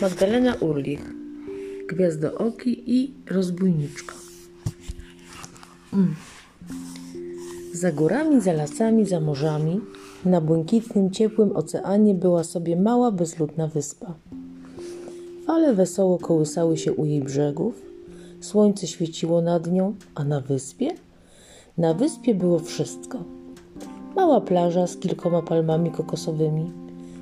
Magdalena Urlich, Gwiazdooki i Rozbójniczka. Mm. Za górami, za lasami, za morzami, na błękitnym, ciepłym oceanie była sobie mała, bezludna wyspa. Fale wesoło kołysały się u jej brzegów, słońce świeciło nad nią, a na wyspie? Na wyspie było wszystko. Mała plaża z kilkoma palmami kokosowymi,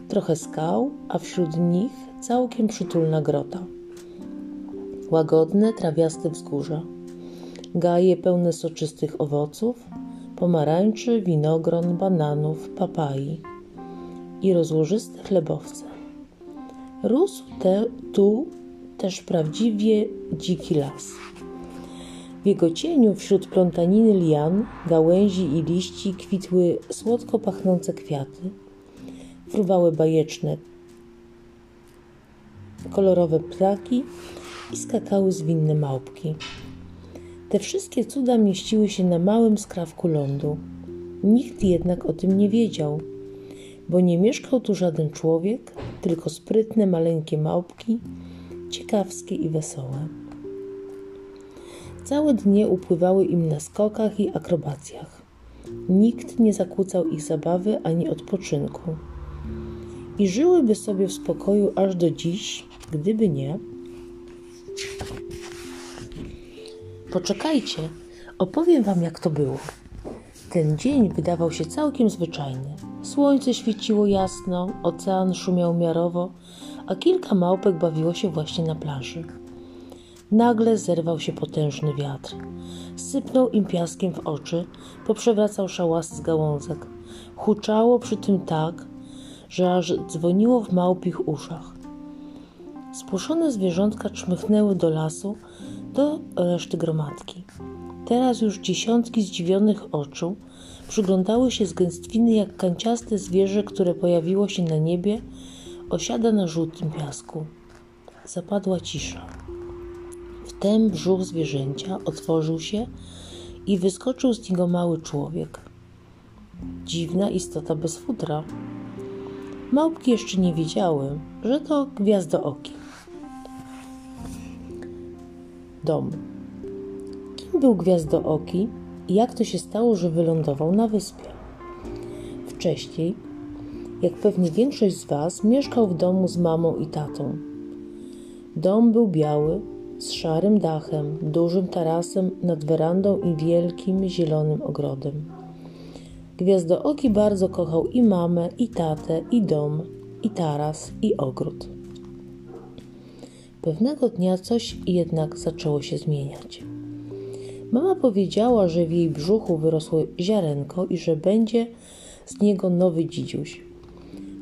trochę skał, a wśród nich całkiem przytulna grota. Łagodne, trawiaste wzgórza, gaje pełne soczystych owoców, pomarańczy, winogron, bananów, papai i rozłożyste chlebowce. Rósł te, tu też prawdziwie dziki las. W jego cieniu wśród plątaniny lian, gałęzi i liści kwitły słodko pachnące kwiaty, fruwały bajeczne kolorowe ptaki i skakały zwinne małpki. Te wszystkie cuda mieściły się na małym skrawku lądu. Nikt jednak o tym nie wiedział, bo nie mieszkał tu żaden człowiek, tylko sprytne maleńkie małpki, ciekawskie i wesołe. Całe dnie upływały im na skokach i akrobacjach. Nikt nie zakłócał ich zabawy ani odpoczynku. I żyłyby sobie w spokoju aż do dziś, gdyby nie. Poczekajcie, opowiem wam, jak to było. Ten dzień wydawał się całkiem zwyczajny. Słońce świeciło jasno, ocean szumiał miarowo, a kilka małpek bawiło się właśnie na plaży. Nagle zerwał się potężny wiatr. Sypnął im piaskiem w oczy, poprzewracał szałasy z gałązek. Huczało przy tym tak, że aż dzwoniło w małpich uszach. Spłoszone zwierzątka czmychnęły do lasu, do reszty gromadki. Teraz już dziesiątki zdziwionych oczu przyglądały się z gęstwiny jak kanciaste zwierzę, które pojawiło się na niebie, osiada na żółtym piasku. Zapadła cisza. Wtem brzuch zwierzęcia otworzył się i wyskoczył z niego mały człowiek. Dziwna istota bez futra. Małpki jeszcze nie wiedziały, że to gwiazdooki. Dom. Kim był gwiazdooki i jak to się stało, że wylądował na wyspie? Wcześniej, jak pewnie większość z Was, mieszkał w domu z mamą i tatą. Dom był biały, z szarym dachem, dużym tarasem nad werandą i wielkim zielonym ogrodem. Gwiazdooki bardzo kochał i mamę, i tatę, i dom, i taras, i ogród. Pewnego dnia coś jednak zaczęło się zmieniać. Mama powiedziała, że w jej brzuchu wyrosło ziarenko i że będzie z niego nowy dzidziuś.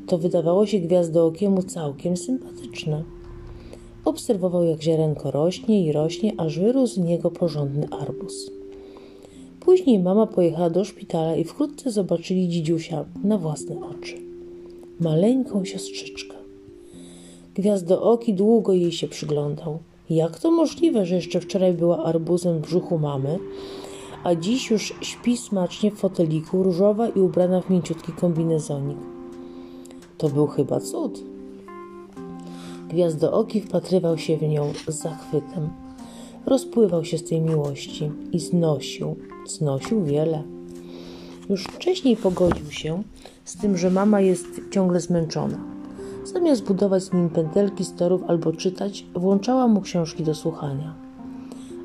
To wydawało się gwiazdookiemu całkiem sympatyczne. Obserwował, jak ziarenko rośnie i rośnie, aż wyrósł z niego porządny arbuz. Później mama pojechała do szpitala i wkrótce zobaczyli dzidziusia na własne oczy. Maleńką siostrzyczkę. Gwiazdooki długo jej się przyglądał. Jak to możliwe, że jeszcze wczoraj była arbuzem w brzuchu mamy, a dziś już śpi smacznie w foteliku, różowa i ubrana w mięciutki kombinezonik? To był chyba cud. Gwiazdooki wpatrywał się w nią z zachwytem. Rozpływał się z tej miłości i znosił, znosił wiele. Już wcześniej pogodził się z tym, że mama jest ciągle zmęczona. Zamiast budować z nim pętelki z torów albo czytać, włączała mu książki do słuchania.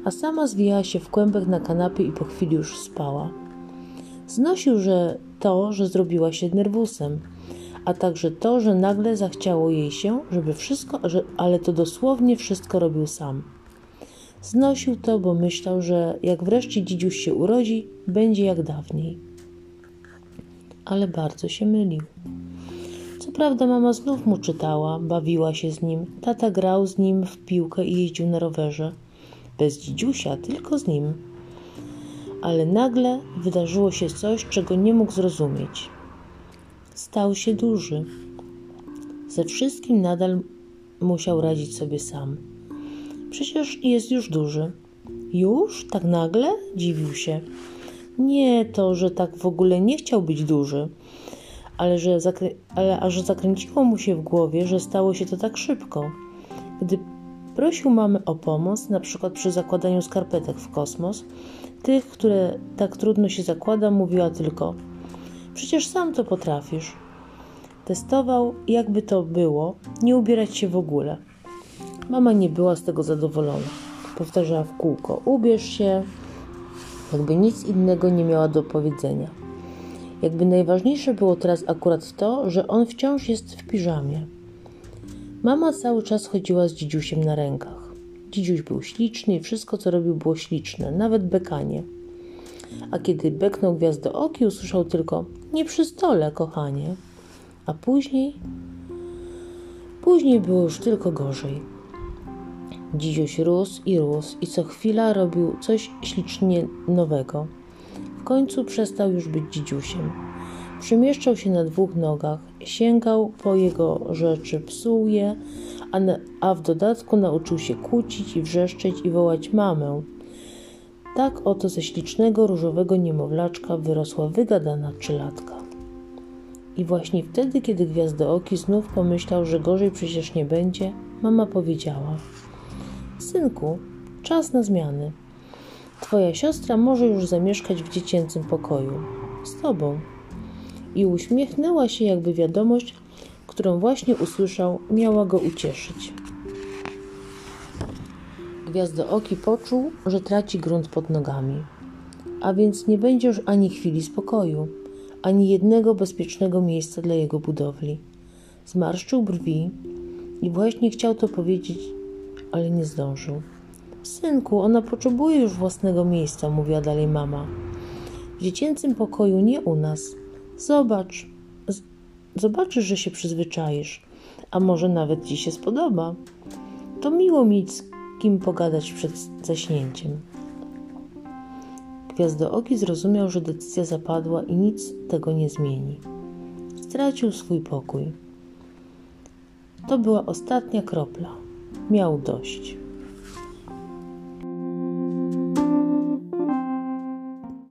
A sama zwijała się w kłębek na kanapie i po chwili już spała. Znosił, że to, że zrobiła się nerwusem, a także to, że nagle zachciało jej się, żeby wszystko, że, ale to dosłownie wszystko robił sam. Znosił to, bo myślał, że jak wreszcie dzidziuś się urodzi, będzie jak dawniej. Ale bardzo się mylił. Co prawda mama znów mu czytała, bawiła się z nim, tata grał z nim w piłkę i jeździł na rowerze. Bez dzidziusia, tylko z nim. Ale nagle wydarzyło się coś, czego nie mógł zrozumieć. Stał się duży. Ze wszystkim nadal musiał radzić sobie sam. Przecież jest już duży. Już? Tak nagle? Dziwił się. Nie to, że tak w ogóle nie chciał być duży, ale, że zakrę- ale aż zakręciło mu się w głowie, że stało się to tak szybko. Gdy prosił mamę o pomoc, na przykład przy zakładaniu skarpetek w kosmos, tych, które tak trudno się zakłada, mówiła tylko: Przecież sam to potrafisz. Testował, jakby to było, nie ubierać się w ogóle. Mama nie była z tego zadowolona. Powtarzała w kółko: Ubierz się, jakby nic innego nie miała do powiedzenia. Jakby najważniejsze było teraz akurat to, że on wciąż jest w piżamie. Mama cały czas chodziła z dzidziusiem na rękach. Dzidziuś był śliczny i wszystko, co robił, było śliczne, nawet bekanie. A kiedy beknął gwiazdooki, usłyszał tylko nie przy stole, kochanie. A później... Później było już tylko gorzej. Dzidziuś rósł i rósł i co chwila robił coś ślicznie nowego. W końcu przestał już być dzidziusiem. Przemieszczał się na dwóch nogach, sięgał po jego rzeczy, psuł je, a, na, a w dodatku nauczył się kłócić i wrzeszczeć i wołać mamę. Tak oto ze ślicznego różowego niemowlaczka wyrosła wygadana trzylatka. I właśnie wtedy, kiedy Gwiazdooki znów pomyślał, że gorzej przecież nie będzie, mama powiedziała: Synku, czas na zmiany. Twoja siostra może już zamieszkać w dziecięcym pokoju. Z tobą. I uśmiechnęła się, jakby wiadomość, którą właśnie usłyszał, miała go ucieszyć. Gwiazdooki poczuł, że traci grunt pod nogami, a więc nie będzie już ani chwili spokoju, ani jednego bezpiecznego miejsca dla jego budowli. Zmarszczył brwi i właśnie chciał to powiedzieć, ale nie zdążył. Synku, ona potrzebuje już własnego miejsca, mówiła dalej mama. W dziecięcym pokoju nie u nas. Zobacz, z- zobaczysz, że się przyzwyczaisz, a może nawet ci się spodoba. To miło mieć z kim pogadać przed zaśnięciem. Gwiazdooki zrozumiał, że decyzja zapadła i nic tego nie zmieni. Stracił swój pokój. To była ostatnia kropla. Miał dość.